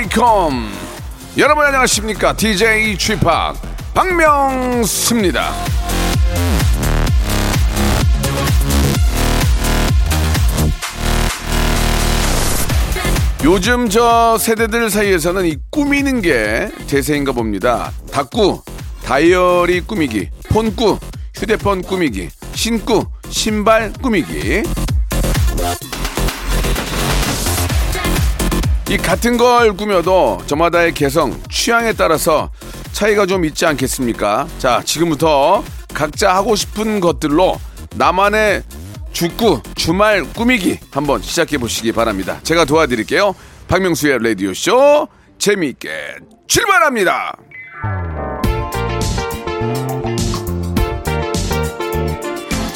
Welcome 여러분 안녕하십니까? DJ G-Park 박명수입니다. 요즘 Z 세대들 사이에서는 이 꾸미는 게 대세인가 봅니다. 다꾸 다이어리 꾸미기 폰꾸 휴대폰 꾸미기 신꾸 신발 꾸미기 이 같은 걸 꾸며도 저마다의 개성, 취향에 따라서 차이가 좀 있지 않겠습니까? 자, 지금부터 각자 하고 싶은 것들로 나만의 죽구, 주말 꾸미기 한번 시작해 보시기 바랍니다. 제가 도와드릴게요. 박명수의 라디오 쇼 재미있게 출발합니다.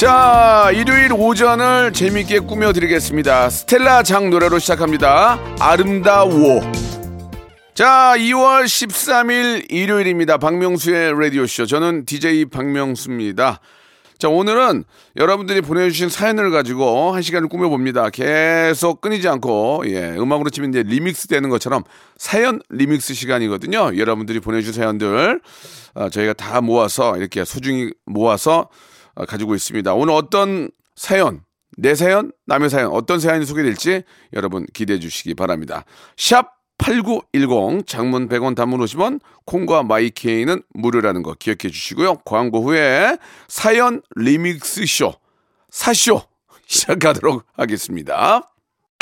자, 일요일 오전을 재미있게 꾸며드리겠습니다. 스텔라 장 노래로 시작합니다. 아름다워. 자, 2월 13일 일요일입니다. 박명수의 라디오쇼. 저는 DJ 박명수입니다. 자, 오늘은 여러분들이 보내주신 사연을 가지고 한 시간을 꾸며봅니다. 계속 끊이지 않고, 예, 음악으로 치면 이제 리믹스 되는 것처럼 사연 리믹스 시간이거든요. 여러분들이 보내주신 사연들, 아, 저희가 다 모아서 이렇게 소중히 모아서 아, 가지고 있습니다. 오늘 어떤 사연, 내 사연, 남의 사연, 어떤 사연이 소개될지 여러분 기대해 주시기 바랍니다. 샵 8910 장문 100원 단문 50원 콩과 마이케이는 무료라는 거 기억해 주시고요. 광고 후에 사연 리믹스 쇼 사쇼 시작하도록 하겠습니다.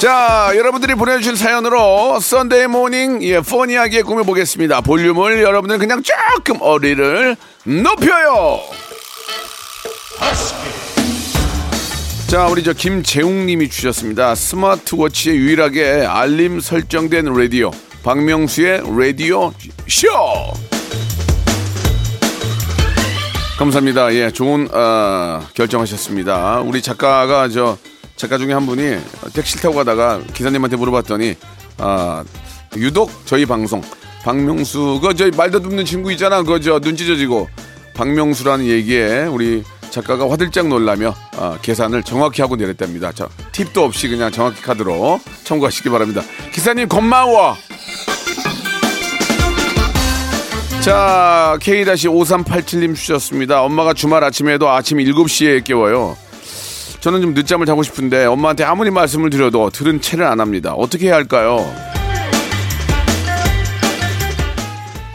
자, 여러분들이 보내주신 사연으로 Sunday morning, 예, funny하게 꾸며보겠습니다. 볼륨을 여러분들 그냥 조금 어리를 높여요! 자, 우리 저 김재웅 님이 주셨습니다. 스마트워치에 유일하게 알림 설정된 라디오. 박명수의 라디오 쇼! 감사합니다. 예, 좋은, 어, 결정하셨습니다. 우리 작가가 저, 작가 중에 한 분이 택시 타고 가다가 기사님한테 물어봤더니, 아, 유독 저희 방송, 박명수, 그, 저, 말도 듣는 친구 있잖아. 그, 저, 눈 찢어지고, 박명수라는 얘기에 우리 작가가 화들짝 놀라며, 아, 계산을 정확히 하고 내렸답니다. 자, 팁도 없이 그냥 정확히 카드로 청구하시기 바랍니다. 기사님, 고마워! 자, K-5387님 주셨습니다. 엄마가 주말 아침에도 아침 7시에 깨워요. 저는 좀 늦잠을 자고 싶은데 엄마한테 아무리 말씀을 드려도 들은 채를 안 합니다. 어떻게 해야 할까요?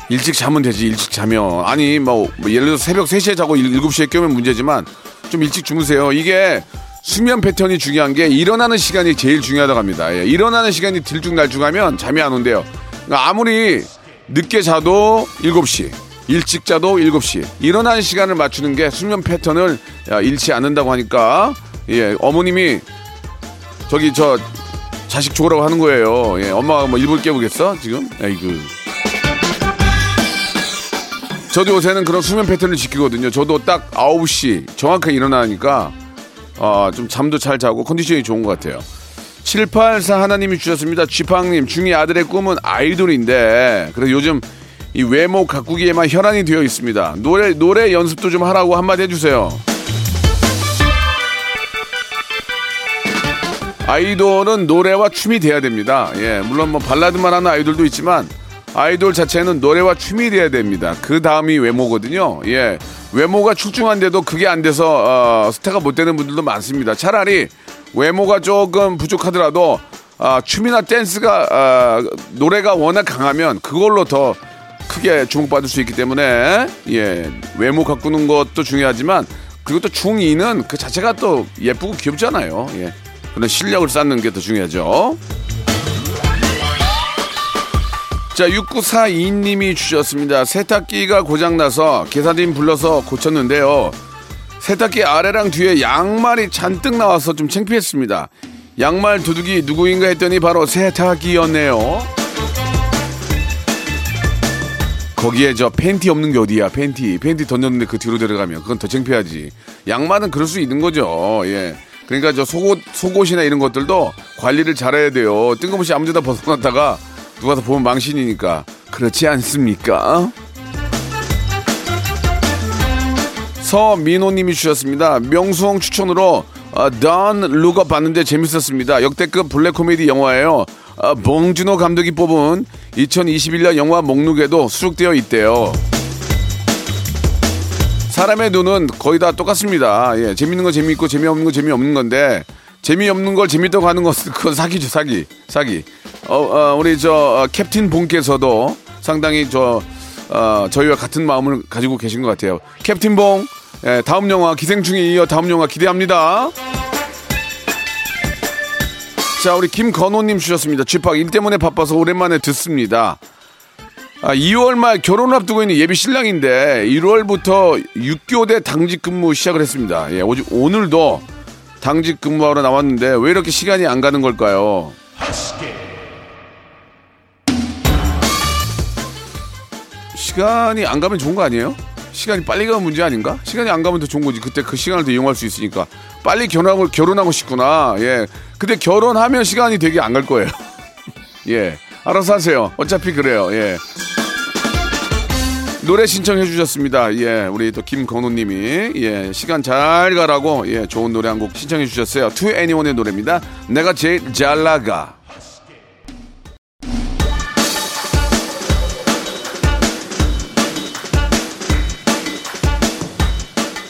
일찍 자면 되지, 일찍 자면. 아니, 뭐, 뭐 예를 들어서 새벽 3시에 자고 7시에 깨우면 문제지만 좀 일찍 주무세요. 이게 수면 패턴이 중요한 게 일어나는 시간이 제일 중요하다고 합니다. 예, 일어나는 시간이 들쭉날쭉하면 잠이 안 온대요. 그러니까 아무리 늦게 자도 7시, 일찍 자도 7시. 일어나는 시간을 맞추는 게 수면 패턴을 야, 잃지 않는다고 하니까 예, 어머님이 저기 저 자식 죽으라고 하는 거예요. 예, 엄마가 뭐 일부러 깨우겠어? 지금? 아이고. 저도 요새는 그런 수면 패턴을 지키거든요. 저도 딱 9시 정확하게 일어나니까 아, 좀 잠도 잘 자고 컨디션이 좋은 것 같아요. 784 하나님이 주셨습니다. 쥐팡님, 중이 아들의 꿈은 아이돌인데, 그래서 요즘 이 외모 가꾸기에만 혈안이 되어 있습니다. 노래, 노래 연습도 좀 하라고 한마디 해주세요. 아이돌은 노래와 춤이 돼야 됩니다. 예, 물론 뭐 발라드만 하는 아이돌도 있지만 아이돌 자체는 노래와 춤이 돼야 됩니다. 그 다음이 외모거든요. 예, 외모가 출중한데도 그게 안 돼서 어, 스타가 못 되는 분들도 많습니다. 차라리 외모가 조금 부족하더라도 아, 춤이나 댄스가 아, 노래가 워낙 강하면 그걸로 더 크게 주목받을 수 있기 때문에 예 외모 가꾸는 것도 중요하지만 그리고 또 중2는 그 자체가 또 예쁘고 귀엽잖아요. 예 그런 실력을 쌓는 게 더 중요하죠. 자, 6942님이 주셨습니다. 세탁기가 고장나서 계사님 불러서 고쳤는데요. 세탁기 아래랑 뒤에 양말이 잔뜩 나와서 좀 창피했습니다. 양말 두둑이 누구인가 했더니 바로 세탁기였네요. 거기에 저 팬티 없는 게 어디야 팬티 팬티 던졌는데 그 뒤로 들어가면 그건 더 창피하지 양말은 그럴 수 있는 거죠 예 그러니까 저 속옷 속옷이나 이런 것들도 관리를 잘해야 돼요 뜬금없이 아무데나 벗어놨다가 누가 더 보면 망신이니까 그렇지 않습니까? 서민호님이 주셨습니다. 명수옹 추천으로 어, Don't Look Up 봤는데 재밌었습니다. 역대급 블랙 코미디 영화예요. 어, 봉준호 감독이 뽑은 2021년 영화 목록에도 수록되어 있대요. 사람의 눈은 거의 다 똑같습니다. 예, 재밌는 거 재미있고 재미없는 거 재미없는 건데 재미없는 걸 재밌다고 하는 것은 그건 사기죠, 사기. 사기. 어, 어, 우리 저 어, 캡틴 봉께서도 상당히 저 어, 저희와 같은 마음을 가지고 계신 것 같아요. 캡틴 봉, 예, 다음 영화 기생충에 이어 다음 영화 기대합니다. 자, 우리 김건호님 주셨습니다. 쥐팍 일 때문에 바빠서 오랜만에 듣습니다. 아, 2월 말 결혼 앞두고 있는 예비 신랑인데 1월부터 6교대 당직 근무 시작을 했습니다. 예, 오직 오늘도 당직 근무하러 나왔는데 왜 이렇게 시간이 안 가는 걸까요? 시간이 안 가면 좋은 거 아니에요? 시간이 빨리 가면 문제 아닌가? 시간이 안 가면 더 좋은 거지. 그때 그 시간을 더 이용할 수 있으니까. 빨리 결혼하고, 결혼하고 싶구나. 예. 근데 결혼하면 시간이 되게 안 갈 거예요. 예. 알아서 하세요. 어차피 그래요. 예. 노래 신청해 주셨습니다. 예. 우리 또 김건우 님이, 예. 시간 잘 가라고, 예. 좋은 노래 한 곡 신청해 주셨어요. 투 애니원의 노래입니다. 내가 제일 잘 나가.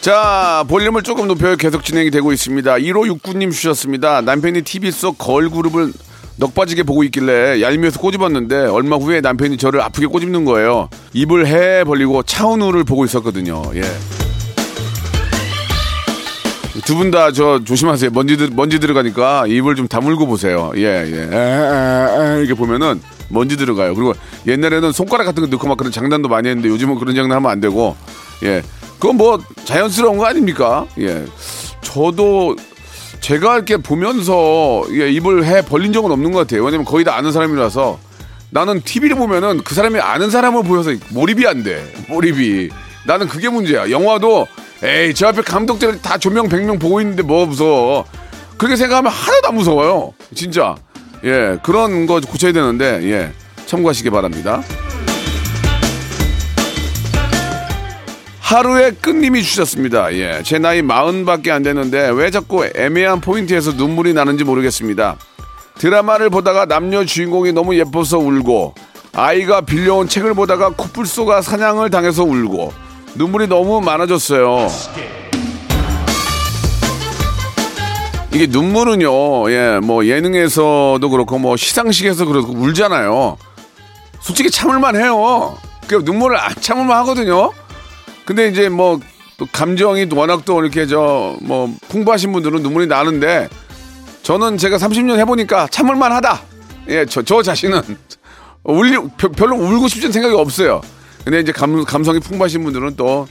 자, 볼륨을 조금 높여 계속 진행이 되고 있습니다. 1569님 주셨습니다. 남편이 TV 속 걸그룹을 넉빠지게 보고 있길래 얄미워서 꼬집었는데 얼마 후에 남편이 저를 아프게 꼬집는 거예요. 입을 해 벌리고 차은우를 보고 있었거든요. 예. 두 분 다 저 조심하세요. 먼지 들 먼지 들어가니까 입을 좀 다물고 보세요. 예, 예. 에, 에, 에, 이렇게 보면은 먼지 들어가요. 그리고 옛날에는 손가락 같은 거 넣고 막 그런 장난도 많이 했는데 요즘은 그런 장난 하면 안 되고. 예. 그건 뭐 자연스러운 거 아닙니까? 예. 저도 제가 이렇게 보면서 예, 입을 해 벌린 적은 없는 것 같아요. 왜냐면 거의 다 아는 사람이라서 나는 TV를 보면은 그 사람이 아는 사람을 보여서 몰입이 안 돼. 몰입이. 나는 그게 문제야. 영화도 에이, 저 앞에 감독들 다 조명 100명 보고 있는데 뭐 무서워. 그렇게 생각하면 하나도 안 무서워요. 진짜. 예, 그런 거 고쳐야 되는데, 예, 참고하시기 바랍니다. 하루의 끝님이 주셨습니다. 예, 제 나이 마흔밖에 안 되는데 왜 자꾸 애매한 포인트에서 눈물이 나는지 모르겠습니다. 드라마를 보다가 남녀 주인공이 너무 예뻐서 울고 아이가 빌려온 책을 보다가 코뿔소가 사냥을 당해서 울고 눈물이 너무 많아졌어요. 이게 눈물은요, 예, 뭐 예능에서도 그렇고 뭐 시상식에서 그렇고 울잖아요. 솔직히 참을만 해요. 그 눈물을 안 참을만 하거든요. 근데 이제 뭐 또 감정이 워낙 또 이렇게 저 뭐 풍부하신 분들은 눈물이 나는데 저는 제가 30년 해보니까 참을만 하다. 예, 저, 저 자신은 울리, 별- 별로 울고 싶은 생각이 없어요. 근데 이제 감, 감성이 풍부하신 분들은 또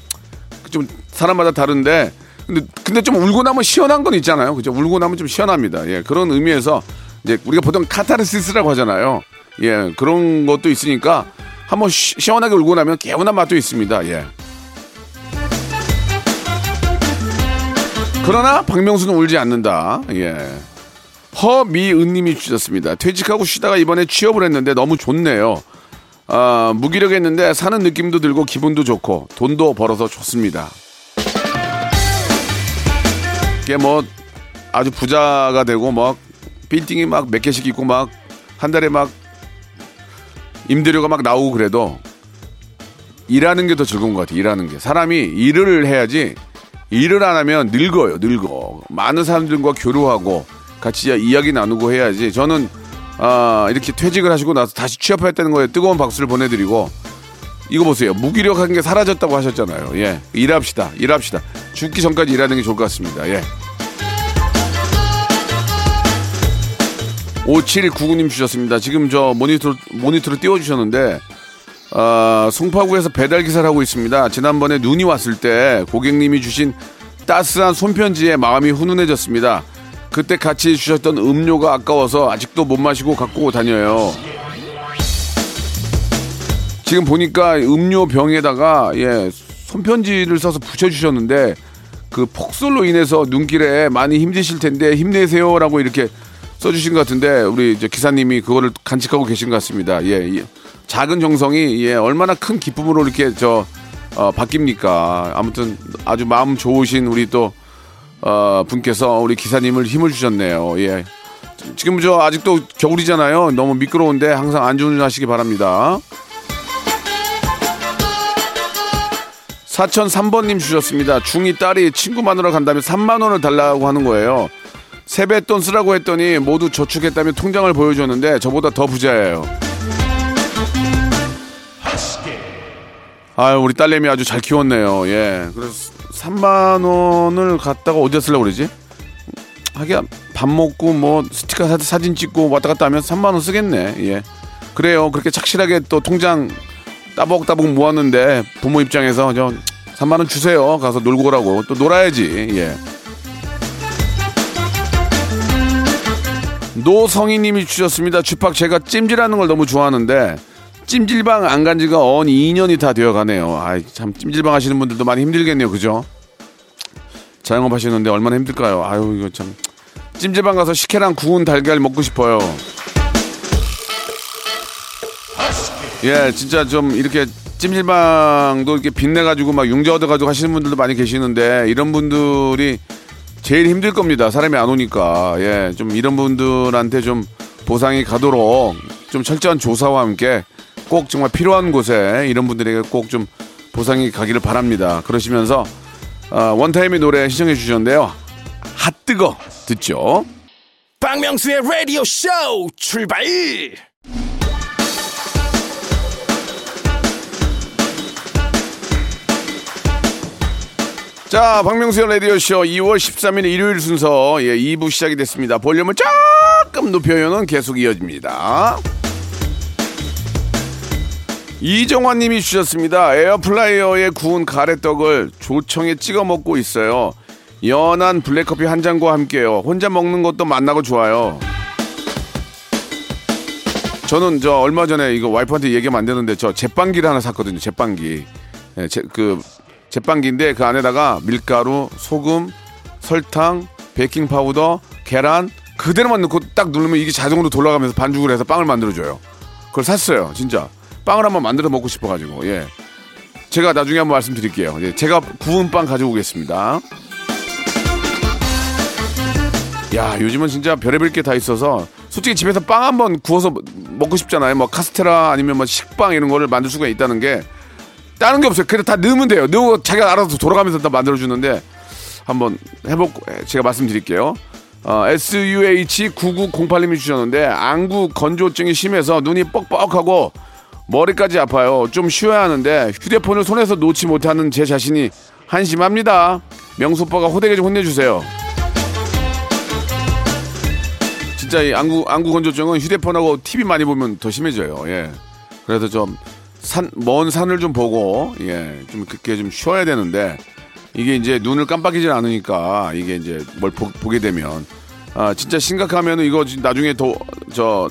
좀 사람마다 다른데 근데 근데 좀 울고 나면 시원한 건 있잖아요. 그죠? 울고 나면 좀 시원합니다. 예, 그런 의미에서 이제 우리가 보통 카타르시스라고 하잖아요. 예, 그런 것도 있으니까 한번 시, 시원하게 울고 나면 개운한 맛도 있습니다. 예. 그러나 박명수는 울지 않는다. 예. 허미은님이 주셨습니다. 퇴직하고 쉬다가 이번에 취업을 했는데 너무 좋네요. 아, 무기력했는데 사는 느낌도 들고 기분도 좋고 돈도 벌어서 좋습니다. 이게 뭐 아주 부자가 되고 막 빌딩이 막 몇 개씩 있고 막 한 달에 막 임대료가 막 나오고 그래도 일하는 게 더 즐거운 것 같아요. 일하는 게 사람이 일을 해야지 일을 안 하면 늙어요. 늙어 많은 사람들과 교류하고 같이 이야기 나누고 해야지. 저는 아, 이렇게 퇴직을 하시고 나서 다시 취업했다는 거에 뜨거운 박수를 보내드리고 이거 보세요. 무기력한 게 사라졌다고 하셨잖아요. 예. 일합시다. 일합시다. 죽기 전까지 일하는 게 좋을 것 같습니다. 예. 5799님 주셨습니다. 지금 저 모니터, 모니터로 띄워주셨는데, 아, 송파구에서 배달 기사를 하고 있습니다. 지난번에 눈이 왔을 때 고객님이 주신 따스한 손편지에 마음이 훈훈해졌습니다. 그때 같이 주셨던 음료가 아까워서 아직도 못 마시고 갖고 다녀요. 지금 보니까 음료 병에다가 예 손편지를 써서 붙여주셨는데 그 폭설로 인해서 눈길에 많이 힘드실 텐데 힘내세요라고 이렇게 써주신 것 같은데 우리 이제 기사님이 그거를 간직하고 계신 것 같습니다. 예, 예. 작은 정성이 예 얼마나 큰 기쁨으로 이렇게 저 어, 바뀝니까? 아무튼 아주 마음 좋으신 우리 또 어, 분께서 우리 기사님을 힘을 주셨네요. 예. 지금 저 아직도 겨울이잖아요. 너무 미끄러운데 항상 안전하시기 바랍니다. 사천 3번님 주셨습니다. 중이 딸이 친구 만나러 간다면 3만 원을 달라고 하는 거예요. 세뱃돈 쓰라고 했더니 모두 저축했다며 통장을 보여줬는데 저보다 더 부자예요. 아유 우리 딸내미 아주 잘 키웠네요. 예. 그래서 3만 원을 갖다가 어디다 쓰려고 그러지? 하기야 밥 먹고 뭐 스티커 사- 사진 찍고 왔다 갔다 하면 3만 원 쓰겠네. 예. 그래요. 그렇게 착실하게 또 통장 따복따복 모았는데 부모 입장에서 저 3만 원 주세요. 가서 놀고 오라고. 또 놀아야지. 예. 노성희님이 주셨습니다. 주팍 제가 찜질하는 걸 너무 좋아하는데 찜질방 안 간 지가 언 2년이 다 되어 가네요. 아이 참 찜질방 하시는 분들도 많이 힘들겠네요. 그죠? 자영업 하시는데 얼마나 힘들까요? 아유 이거 참 찜질방 가서 식혜랑 구운 달걀 먹고 싶어요. 예, 진짜 좀 이렇게 찜질방도 이렇게 빛내가지고 막 융자 얻어가지고 하시는 분들도 많이 계시는데 이런 분들이 제일 힘들 겁니다. 사람이 안 오니까. 예, 좀 이런 분들한테 좀 보상이 가도록 좀 철저한 조사와 함께 꼭 정말 필요한 곳에 이런 분들에게 꼭 좀 보상이 가기를 바랍니다. 그러시면서 어, 원타임의 노래 시청해 주셨는데요. 핫뜨거 듣죠. 박명수의 라디오 쇼 출발 자, 박명수의 라디오쇼 2월 13일 일요일 순서 예, 2부 시작이 됐습니다. 볼륨을 조금 높여요는 계속 이어집니다. 이정환 님이 주셨습니다. 에어프라이어에 구운 가래떡을 조청에 찍어 먹고 있어요. 연한 블랙커피 한 잔과 함께요. 혼자 먹는 것도 맛나고 좋아요. 저는 저 얼마 전에 이거 와이프한테 얘기하면 안 되는데 저 제빵기를 하나 샀거든요. 제빵기. 예, 제, 그 제빵기인데 그 안에다가 밀가루, 소금, 설탕, 베이킹 파우더, 계란 그대로만 넣고 딱 누르면 이게 자동으로 돌아가면서 반죽을 해서 빵을 만들어줘요. 그걸 샀어요, 진짜. 빵을 한번 만들어 먹고 싶어가지고 예. 제가 나중에 한번 말씀드릴게요. 예, 제가 구운 빵 가져오겠습니다. 야, 요즘은 진짜 별의별 게 다 있어서 솔직히 집에서 빵 한번 구워서 먹고 싶잖아요. 뭐 카스테라 아니면 뭐 식빵 이런 거를 만들 수가 있다는 게 다른 게 없어요. 그냥 다 넣으면 돼요. 넣고 자기가 알아서 돌아가면서 다 만들어 주는데 한번 해보고 예, 제가 말씀드릴게요. 어, SUH9908님이 주셨는데 안구 건조증이 심해서 눈이 뻑뻑하고 머리까지 아파요. 좀 쉬어야 하는데 휴대폰을 손에서 놓지 못하는 제 자신이 한심합니다. 명수 오빠가 호되게 좀 혼내주세요. 진짜 이 안구 안구 건조증은 휴대폰하고 TV 많이 보면 더 심해져요. 예. 그래서 좀 산 먼 산을 좀 보고 예, 좀 그렇게 좀 쉬어야 되는데 이게 이제 눈을 깜빡이질 않으니까 이게 이제 뭘 보, 게 되면 아 진짜 심각하면은 이거 진- 나중에 더 저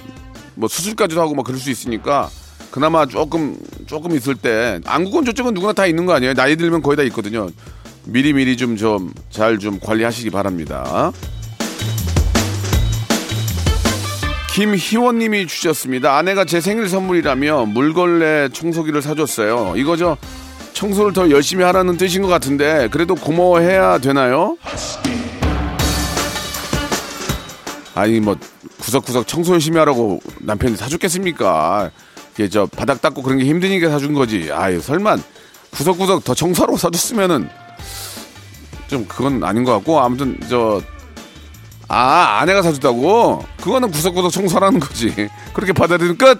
뭐 수술까지도 하고 막 그럴 수 있으니까 그나마 조금 조금 있을 때 안구 건 조증은 누구나 다 있는 거 아니에요? 나이 들면 거의 다 있거든요. 미리 미리 좀 좀 잘좀 관리하시기 바랍니다. 김희원님이 주셨습니다. 아내가 제 생일 선물이라며 물걸레 청소기를 사줬어요. 이거 저 청소를 더 열심히 하라는 뜻인 것 같은데 그래도 고마워해야 되나요? 아니 뭐 구석구석 청소 열심히 하라고 남편이 사줬겠습니까? 이게 저 바닥 닦고 그런 게 힘드니까 사준 거지. 아유 설마 구석구석 더 청소하라고 사줬으면은 좀 그건 아닌 것 같고 아무튼 저 아, 아내가 사줬다고? 그거는 구석구석 청소하라는 거지. 그렇게 받아들이면 끝!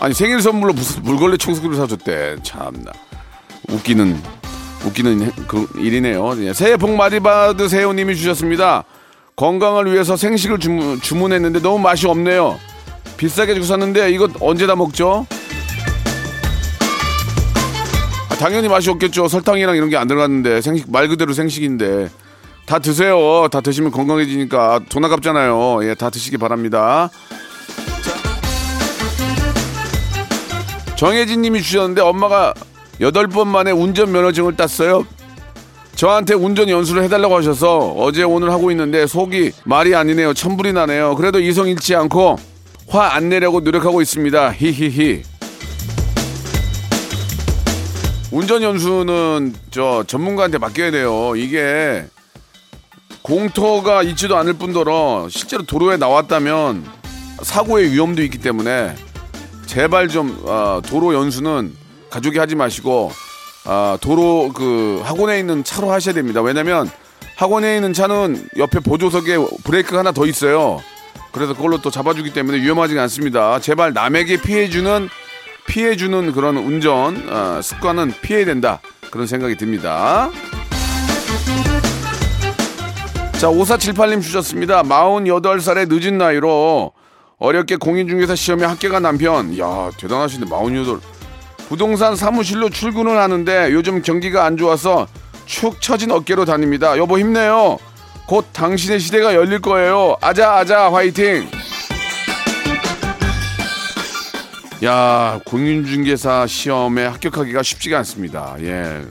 아니 생일 선물로 무슨 물걸레 청소기를 사줬대. 참나 웃기는 웃기는 해- 그 일이네요. 예, 새해 복 많이 받으세요 님이 주셨습니다. 건강을 위해서 생식을 주문, 주문했는데 너무 맛이 없네요. 비싸게 주고 샀는데 이거 언제 다 먹죠? 아, 당연히 맛이 없겠죠. 설탕이랑 이런 게 안 들어갔는데 생식 말 그대로 생식인데 다 드세요. 다 드시면 건강해지니까 돈 아깝잖아요. 예, 다 드시기 바랍니다. 정혜진 님이 주셨는데 엄마가 여덟 번 만에 운전 면허증을 땄어요. 저한테 운전 연수를 해달라고 하셔서 어제 오늘 하고 있는데 속이 말이 아니네요. 천불이 나네요. 그래도 이성 잃지 않고 화 안 내려고 노력하고 있습니다. 히히히. 운전 연수는 저 전문가한테 맡겨야 돼요. 이게 공터가 있지도 않을 뿐더러 실제로 도로에 나왔다면 사고의 위험도 있기 때문에 제발 좀 어, 도로 연수는 가족이 하지 마시고 아, 도로 그 학원에 있는 차로 하셔야 됩니다. 왜냐면 학원에 있는 차는 옆에 보조석에 브레이크가 하나 더 있어요. 그래서 그걸로 또 잡아주기 때문에 위험하지 않습니다. 제발 남에게 피해주는 피해주는 그런 운전 어, 습관은 피해야 된다. 그런 생각이 듭니다. 자, 5478님 주셨습니다. 48살의 늦은 나이로 어렵게 공인중개사 시험에 합격한 남편. 야 대단하신데, 48. 부동산 사무실로 출근을 하는데 요즘 경기가 안 좋아서 축 처진 어깨로 다닙니다. 여보 힘내요. 곧 당신의 시대가 열릴 거예요. 아자, 아자, 화이팅! 야, 공인중개사 시험에 합격하기가 쉽지가 않습니다. 예.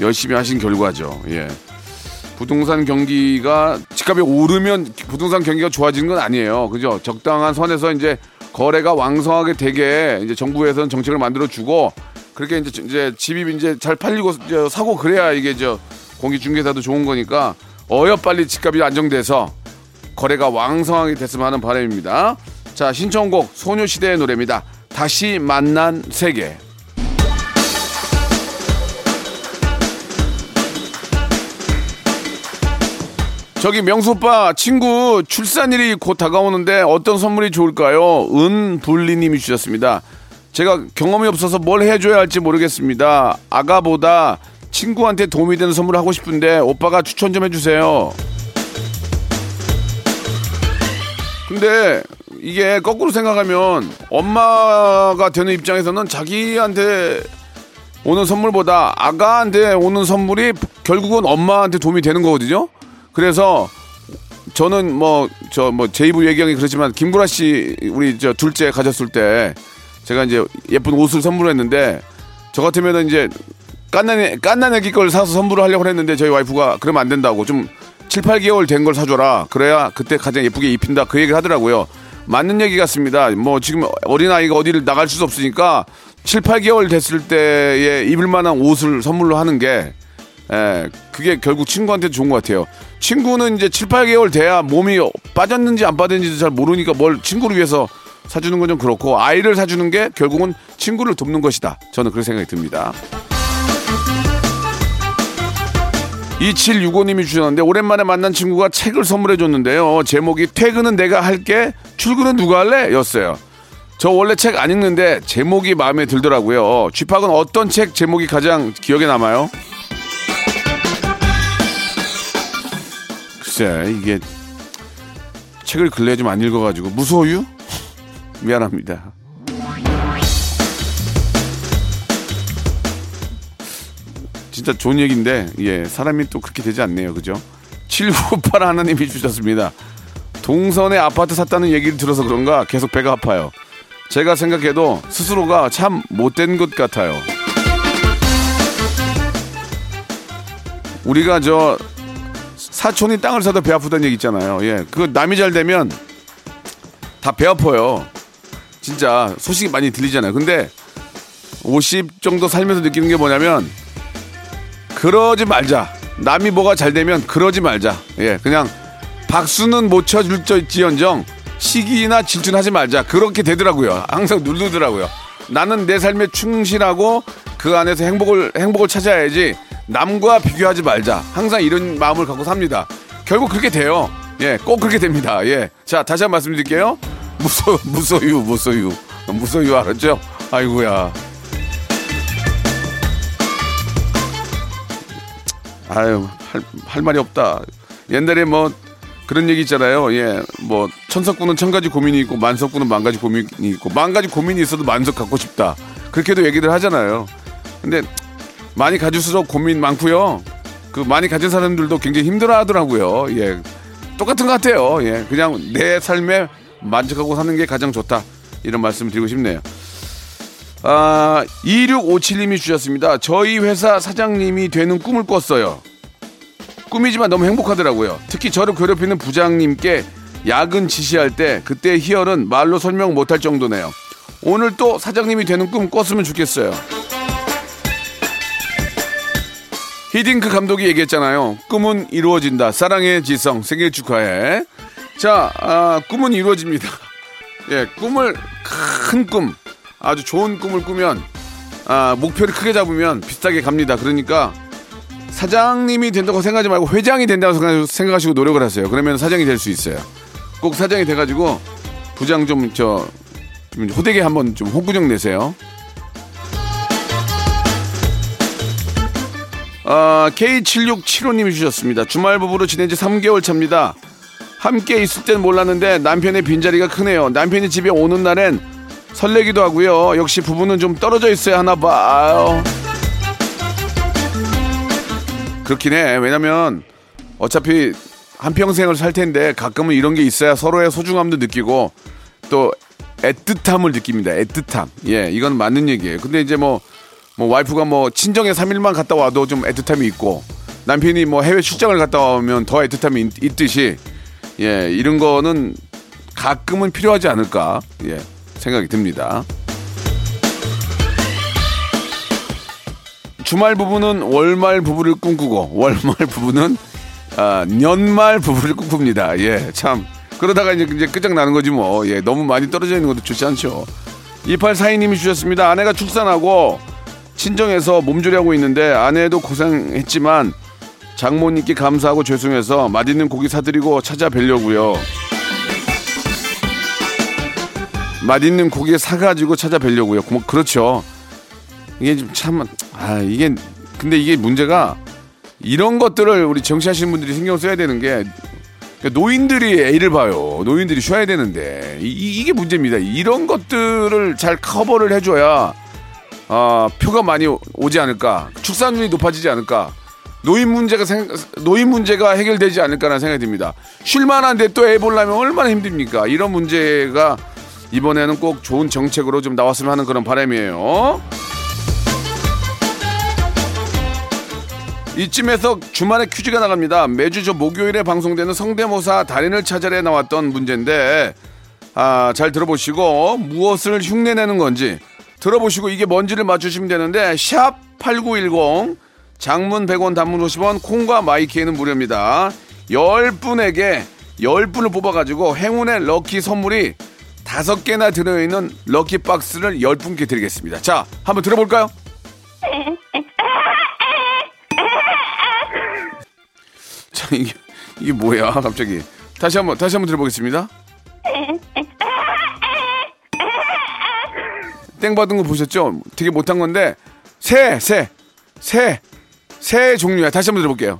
열심히 하신 결과죠. 예. 부동산 경기가 집값이 오르면 부동산 경기가 좋아지는 건 아니에요. 그죠? 적당한 선에서 이제 거래가 왕성하게 되게 이제 정부에서는 정책을 만들어 주고 그렇게 이제 이제 집이 이제 잘 팔리고 이제 사고 그래야 이게 저 공기 중개사도 좋은 거니까 어여 빨리 집값이 안정돼서 거래가 왕성하게 됐으면 하는 바람입니다. 자, 신청곡 소녀시대의 노래입니다. 다시 만난 세계. 저기 명수 오빠 친구 출산일이 곧 다가오는데 어떤 선물이 좋을까요? 은불리님이 주셨습니다. 제가 경험이 없어서 뭘 해줘야 할지 모르겠습니다. 아가보다 친구한테 도움이 되는 선물을 하고 싶은데 오빠가 추천 좀 해주세요. 근데 이게 거꾸로 생각하면 엄마가 되는 입장에서는 자기한테 오는 선물보다 아가한테 오는 선물이 결국은 엄마한테 도움이 되는 거거든요. 그래서 저는 뭐 저 뭐제 입으로 얘기하기 그렇지만 김구라 씨 우리 저 둘째 가졌을 때 제가 이제 예쁜 옷을 선물했는데 저 같으면은 이제 깐난애 깐난애기 걸 사서 선물을 하려고 했는데 저희 와이프가 그러면 안 된다고 좀 7, 8개월 된 걸 사줘라. 그래야 그때 가장 예쁘게 입힌다. 그 얘기를 하더라고요. 맞는 얘기 같습니다. 뭐 지금 어린아이가 어디를 나갈 수 없으니까 7, 8개월 됐을 때에 입을 만한 옷을 선물로 하는 게 예, 그게 결국 친구한테 좋은 것 같아요. 친구는 이제 7, 8개월 돼야 몸이 빠졌는지 안 빠졌는지도 잘 모르니까 뭘 친구를 위해서 사주는 건 좀 그렇고 아이를 사주는 게 결국은 친구를 돕는 것이다. 저는 그런 생각이 듭니다. 2765님이 주셨는데 오랜만에 만난 친구가 책을 선물해 줬는데요. 제목이 퇴근은 내가 할게 출근은 누가 할래? 였어요. 저 원래 책 안 읽는데 제목이 마음에 들더라고요. 쥐팍은 어떤 책 제목이 가장 기억에 남아요? 글쎄 이게 책을 근래에 좀안 읽어가지고 무소유? 미안합니다. 진짜 좋은 얘기인데 예 사람이 또 그렇게 되지 않네요. 그죠? 7998 하나님이 주셨습니다. 동선에 아파트 샀다는 얘기를 들어서 그런가? 계속 배가 아파요. 제가 생각해도 스스로가 참 못된 것 같아요. 우리가 저 사촌이 땅을 사도 배 아프다는 얘기 있잖아요 예 그거 남이 잘 되면 다 배 아파요 진짜 소식이 많이 들리잖아요 근데 50 정도 살면서 느끼는 게 뭐냐면 그러지 말자. 남이 뭐가 잘 되면 그러지 말자. 예, 그냥 박수는 못 쳐줄 지언정 시기나 질투하지 말자. 그렇게 되더라고요. 항상 누르더라고요. 나는 내 삶에 충실하고 그 안에서 행복을 행복을 찾아야지 남과 비교하지 말자. 항상 이런 마음을 갖고 삽니다. 결국 그렇게 돼요. 예, 꼭 그렇게 됩니다. 예, 자 다시 한 번 말씀드릴게요. 무소 무소유 무소유 무소유 알았죠? 아이고야. 아유, 할, 할 말이 없다. 옛날에 뭐 그런 얘기 있잖아요. 예, 뭐 천석구는 천 가지 고민이 있고 만석구는 만 가지 고민이 있고 만 가지 고민이 있어도 만석 갖고 싶다. 그렇게도 얘기를 하잖아요. 근데 많이 가질수록 고민 많고요. 그 많이 가진 사람들도 굉장히 힘들어 하더라고요. 예, 똑같은 것 같아요. 예, 그냥 내 삶에 만족하고 사는 게 가장 좋다. 이런 말씀 드리고 싶네요. 아, 2657님이 주셨습니다. 저희 회사 사장님이 되는 꿈을 꿨어요. 꿈이지만 너무 행복하더라고요. 특히 저를 괴롭히는 부장님께 야근 지시할 때 그때 희열은 말로 설명 못할 정도네요. 오늘 또 사장님이 되는 꿈 꿨으면 좋겠어요. 히딩크 감독이 얘기했잖아요. 꿈은 이루어진다. 사랑의 지성 생일 축하해. 자, 아, 꿈은 이루어집니다. 예, 꿈을 큰 꿈, 아주 좋은 꿈을 꾸면 아, 목표를 크게 잡으면 비슷하게 갑니다. 그러니까 사장님이 된다고 생각하지 말고 회장이 된다고 생각하시고 노력을 하세요. 그러면 사장이 될 수 있어요. 꼭 사장이 돼가지고 부장 좀 저 호되게 한번 좀 홍구정 내세요. 아, K7675님이 주셨습니다. 주말 부부로 지낸 지 3개월 차입니다. 함께 있을 땐 몰랐는데 남편의 빈자리가 크네요. 남편이 집에 오는 날엔 설레기도 하고요. 역시 부부는 좀 떨어져 있어야 하나 봐요. 그렇긴 해. 왜냐면 어차피 한평생을 살 텐데 가끔은 이런 게 있어야 서로의 소중함도 느끼고 또 애틋함을 느낍니다. 애틋함. 예, 이건 맞는 얘기예요. 근데 이제 뭐, 뭐 와이프가 뭐 친정에 3일만 갔다 와도 좀 애틋함이 있고 남편이 뭐 해외 출장을 갔다 오면 더 애틋함이 있, 있듯이 예, 이런 거는 가끔은 필요하지 않을까, 예, 생각이 듭니다. 주말 부부는 월말 부부를 꿈꾸고, 월말 부부는, 아, 년말 부부를 꿈꿉니다. 예, 참. 그러다가 이제, 이제 끝장나는 거지 뭐. 예, 너무 많이 떨어져 있는 것도 좋지 않죠. 2842님이 주셨습니다. 아내가 출산하고, 친정에서 몸조리하고 있는데, 아내도 고생했지만, 장모님께 감사하고 죄송해서 맛있는 고기 사드리고 찾아뵈려고요. 맛있는 고기 사가지고 찾아뵈려고요. 뭐 그렇죠. 이게 참, 아, 이게, 근데 이게 문제가 이런 것들을 우리 정치하시는 분들이 신경 써야 되는 게 그러니까 노인들이 애를 봐요. 노인들이 쉬어야 되는데 이, 게 문제입니다. 이런 것들을 잘 커버를 해줘야 아, 표가 많이 오지 않을까, 출산율이 높아지지 않을까. 노인 문제가 생, 노인 문제가 해결되지 않을까라는 생각이 듭니다. 쉴만한데 또 애 보려면 얼마나 힘듭니까? 이런 문제가 이번에는 꼭 좋은 정책으로 좀 나왔으면 하는 그런 바람이에요. 이쯤에서 주말에 퀴즈가 나갑니다. 매주 저 목요일에 방송되는 성대모사 달인을 찾아내 나왔던 문제인데 아, 잘 들어보시고 무엇을 흉내내는 건지 들어보시고 이게 뭔지를 맞추시면 되는데 샵 8910 장문 100원 단문 50원 콩과 마이키에는 무료입니다. 10분에게 10분을 뽑아가지고 행운의 럭키 선물이 5개나 들어있는 럭키 박스를 10분께 드리겠습니다. 자, 한번 들어볼까요? 자, 이게, 이게 뭐야, 갑자기. 다시 한번, 다시 한번 들어보겠습니다. 땡 받은 거 보셨죠? 되게 못한 건데, 새, 새, 새, 새 종류야. 다시 한번 들어볼게요.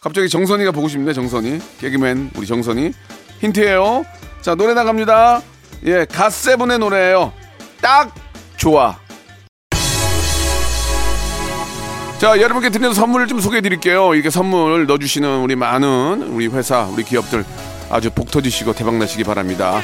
갑자기 정선이가 보고 싶네, 정선이. 개그맨, 우리 정선이. 힌트예요. 자, 노래 나갑니다. 예, 갓세븐의 노래예요. 딱 좋아. 자, 여러분께 드리는 선물을 좀 소개해 드릴게요. 이게 선물 넣어주시는 우리 많은 우리 회사, 우리 기업들 아주 복 터지시고 대박 나시기 바랍니다.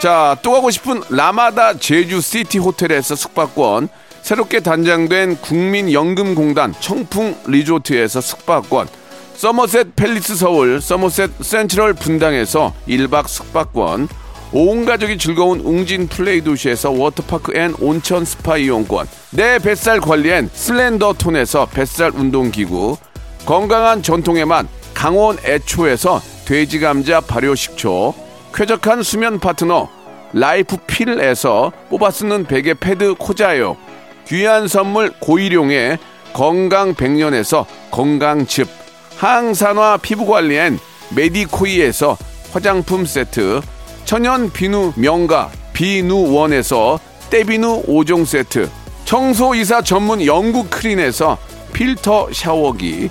자, 또 가고 싶은 라마다 제주 시티 호텔에서 숙박권, 새롭게 단장된 국민연금공단 청풍 리조트에서 숙박권, 서머셋 팰리스 서울, 서머셋 센트럴 분당에서 1박 숙박권, 온 가족이 즐거운 웅진 플레이 도시에서 워터파크 and 온천 스파 이용권, 내 뱃살 관리엔 슬렌더 톤에서 뱃살 운동기구, 건강한 전통의 맛 강원 애초에서 돼지 감자 발효 식초, 쾌적한 수면 파트너 라이프 필에서 뽑아 쓰는 베개 패드 코자요, 귀한 선물 고일용의 건강 백년에서 건강즙, 항산화 피부 관리엔 메디코이에서 화장품 세트, 천연 비누 명가 비누원에서 때비누 5종 세트, 청소이사 전문 영구크린에서 필터 샤워기,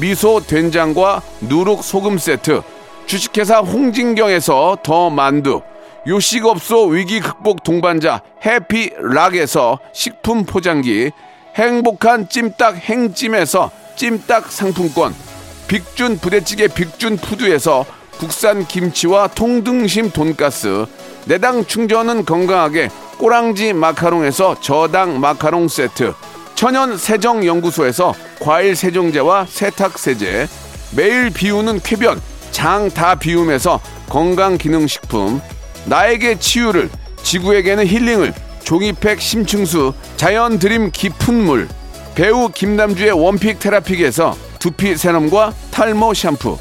미소 된장과 누룩 소금 세트, 주식회사 홍진경에서 더 만두, 요식업소 위기 극복 동반자 해피락에서 식품 포장기, 행복한 찜닭 행찜에서 찜닭 상품권, 빅준 부대찌개 빅준 푸드에서 국산 김치와 통등심 돈가스, 내당 충전은 건강하게 꼬랑지 마카롱에서 저당 마카롱 세트, 천연 세정 연구소에서 과일 세정제와 세탁 세제, 매일 비우는 쾌변 장 다 비움에서 건강 기능 식품, 나에게 치유를 지구에게는 힐링을 종이팩 심층수 자연 드림 깊은 물 배우 김남주의 원픽 테라픽에서 두피 세럼과 탈모 샴푸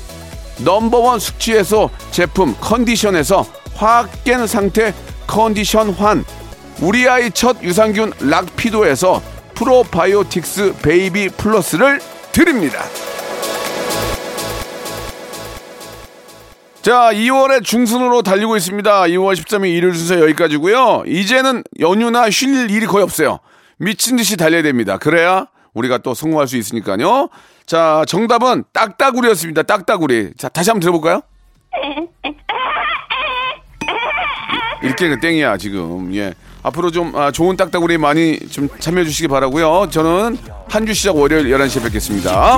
넘버원 숙취해소 제품 컨디션에서 화학 깬 상태 컨디션 환 우리 아이 첫 유산균 락피도에서 프로바이오틱스 베이비 플러스를 드립니다. 자, 2월의 중순으로 달리고 있습니다. 2월 13일 일요일 순서 여기까지고요. 이제는 연휴나 쉴 일이 거의 없어요. 미친 듯이 달려야 됩니다. 그래야 우리가 또 성공할 수 있으니까요. 자, 정답은 딱따구리였습니다. 딱따구리. 자, 다시 한번 들어볼까요? 이렇게 땡이야, 지금. 예. 앞으로 좀 아, 좋은 딱따구리 많이 좀 참여해 주시기 바라고요. 저는 한 주 시작 월요일 11시에 뵙겠습니다.